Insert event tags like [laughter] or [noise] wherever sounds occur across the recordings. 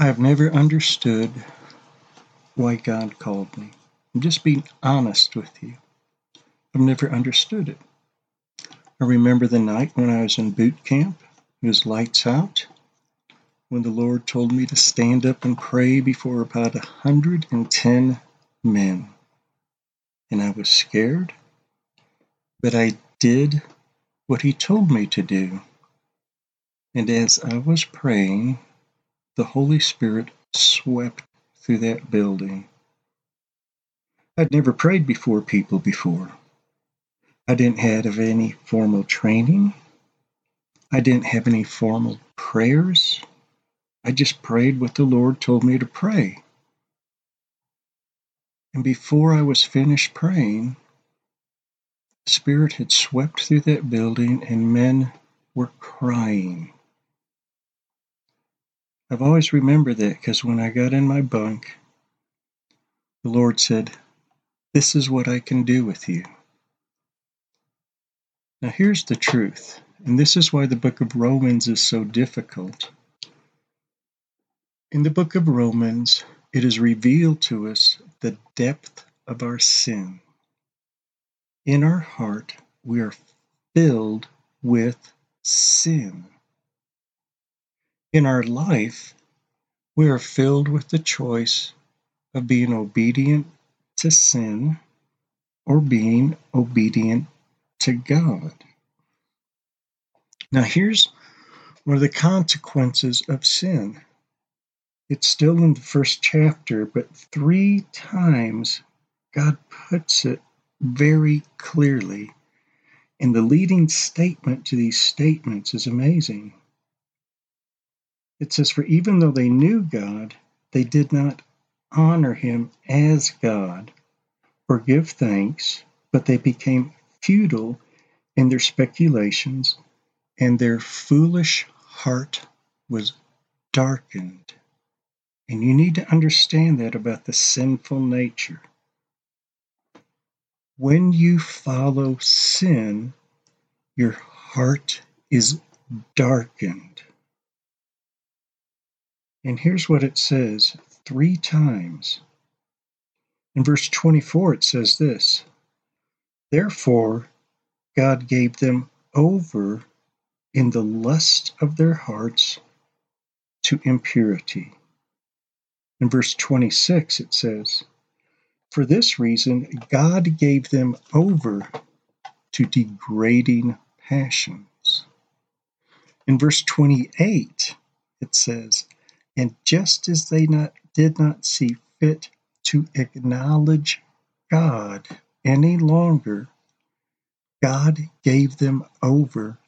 I have never understood why God called me. I'm just being honest with you. I've never understood it. I remember the night when I was in boot camp. It was lights out. When the Lord told me to stand up and pray before about a 110 men. And I was scared, but I did what He told me to do. And as I was praying, the Holy Spirit swept through that building. I'd never prayed before people before. I didn't have any formal training. I didn't have any formal prayers. I just prayed what the Lord told me to pray. And before I was finished praying, the Spirit had swept through that building and men were crying. I've always remembered that because when I got in my bunk, the Lord said, This is what I can do with you. Now, here's the truth, and this is why the book of Romans is so difficult. In the book of Romans, it is revealed to us the depth of our sin. In our heart, we are filled with sin. In our life, we are filled with the choice of being obedient to sin or being obedient to God. Now, here's one of the consequences of sin. It's still in the first chapter, but three times God puts it very clearly. And the leading statement to these statements is amazing. It says, For even though they knew God, they did not honor him as God or give thanks, but they became futile in their speculations, and their foolish heart was darkened. And you need to understand that about the sinful nature. When you follow sin, your heart is darkened. And here's what it says three times. In verse 24, it says this Therefore, God gave them over in the lust of their hearts to impurity. In verse 26, it says, For this reason, God gave them over to degrading passions. In verse 28, it says, and just as they not, did not see fit to acknowledge God any longer, God gave them over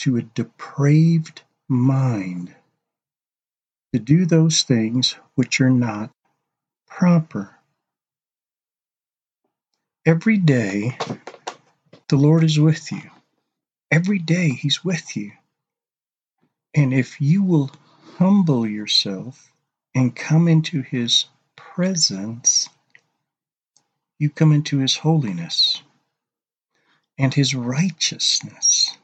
to a depraved mind to do those things which are not proper. Every day, the Lord is with you. Every day, He's with you. And if you will humble yourself and come into His presence, you come into His holiness and His righteousness.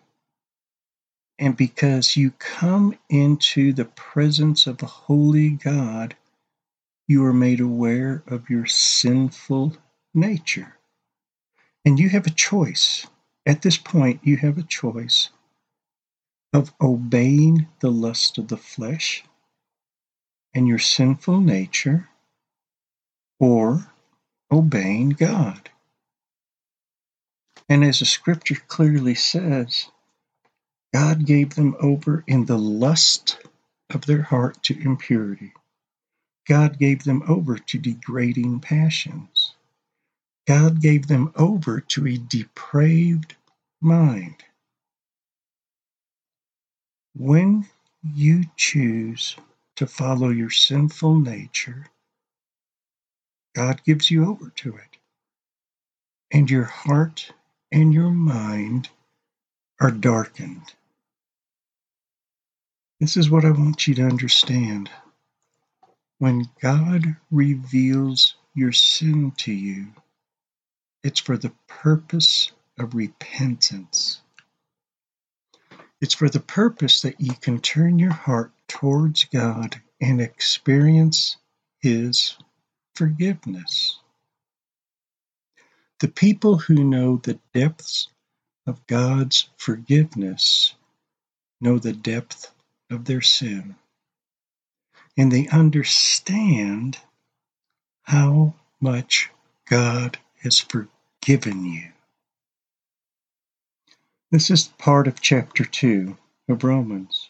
And because you come into the presence of a holy God, you are made aware of your sinful nature. And you have a choice. At this point, you have a choice of obeying the lust of the flesh and your sinful nature or obeying God. And as the scripture clearly says, God gave them over in the lust of their heart to impurity. God gave them over to degrading passions. God gave them over to a depraved mind. When you choose to follow your sinful nature, God gives you over to it. And your heart and your mind are darkened. This is what I want you to understand. When God reveals your sin to you, it's for the purpose of repentance. It's for the purpose that you can turn your heart towards God and experience His forgiveness. The people who know the depths of God's forgiveness know the depth of their sin. And they understand how much God has forgiven you. This is part of chapter 2 of Romans.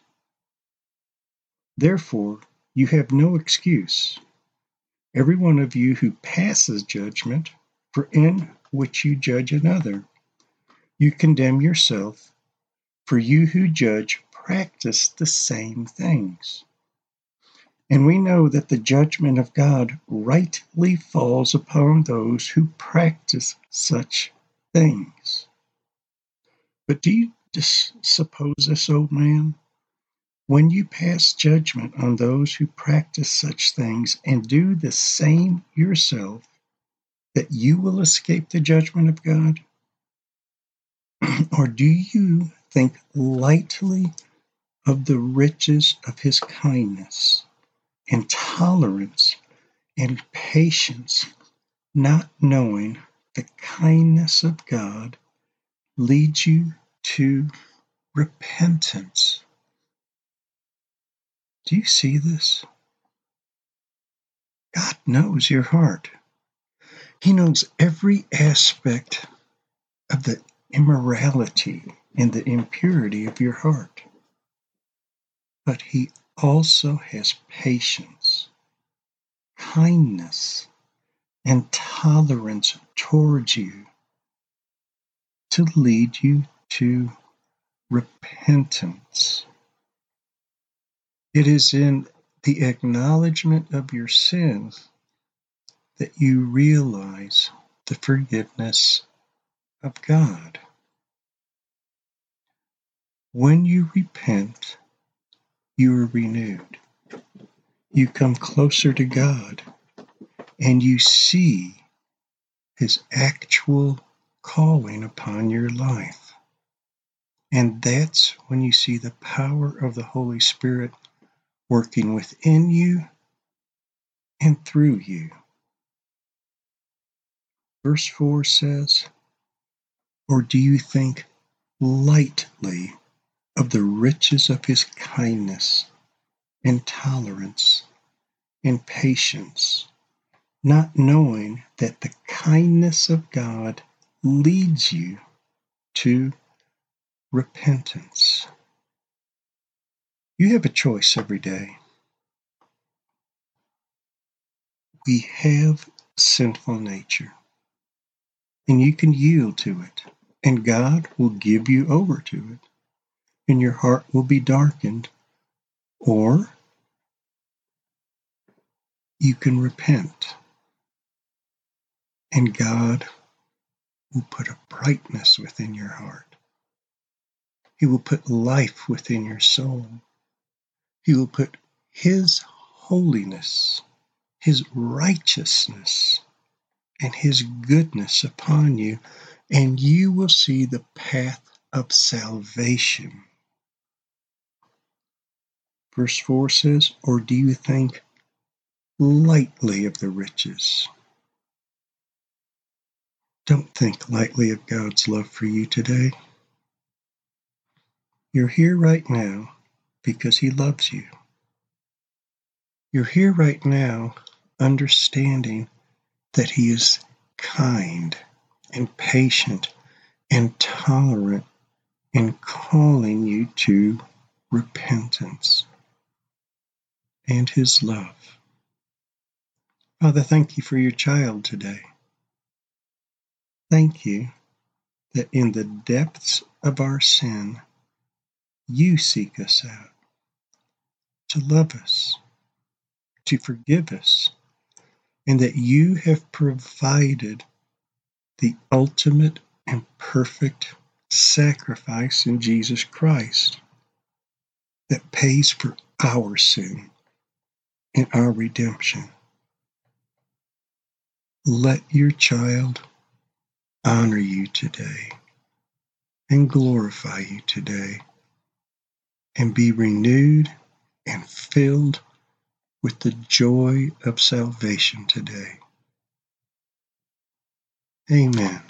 Therefore, you have no excuse, every one of you who passes judgment, for in which you judge another, you condemn yourself, for you who judge practice the same things. And we know that the judgment of God rightly falls upon those who practice such things. But do you just suppose this, old man? When you pass judgment on those who practice such things and do the same yourself, that you will escape the judgment of God? [clears throat] or do you think lightly of the riches of his kindness and tolerance and patience, not knowing the kindness of God leads you to repentance. Do you see this? God knows your heart. He knows every aspect of the immorality and the impurity of your heart. But He also has patience, kindness, and tolerance towards you to lead you to repentance. It is in the acknowledgement of your sins that you realize the forgiveness of God. When you repent, you are renewed. You come closer to God and you see His actual calling upon your life. And that's when you see the power of the Holy Spirit working within you and through you. Verse 4 says, Or do you think lightly of the riches of his kindness and tolerance and patience, not knowing that the kindness of God leads you to repentance? You have a choice every day. We have sinful nature and you can yield to it, and God will give you over to it, and your heart will be darkened. Or you can repent, and God will put a brightness within your heart. He will put life within your soul. He will put His holiness, His righteousness, and his goodness upon you, and you will see the path of salvation. Verse 4 says, Or do you think lightly of the riches? Don't think lightly of God's love for you today. You're here right now because He loves you. You're here right now understanding that He is kind and patient and tolerant in calling you to repentance and His love. Father, thank you for your child today. Thank you that in the depths of our sin, you seek us out to love us, to forgive us, and that you have provided the ultimate and perfect sacrifice in Jesus Christ that pays for our sin and our redemption. Let your child honor you today and glorify you today and be renewed and filled with the joy of salvation today. Amen.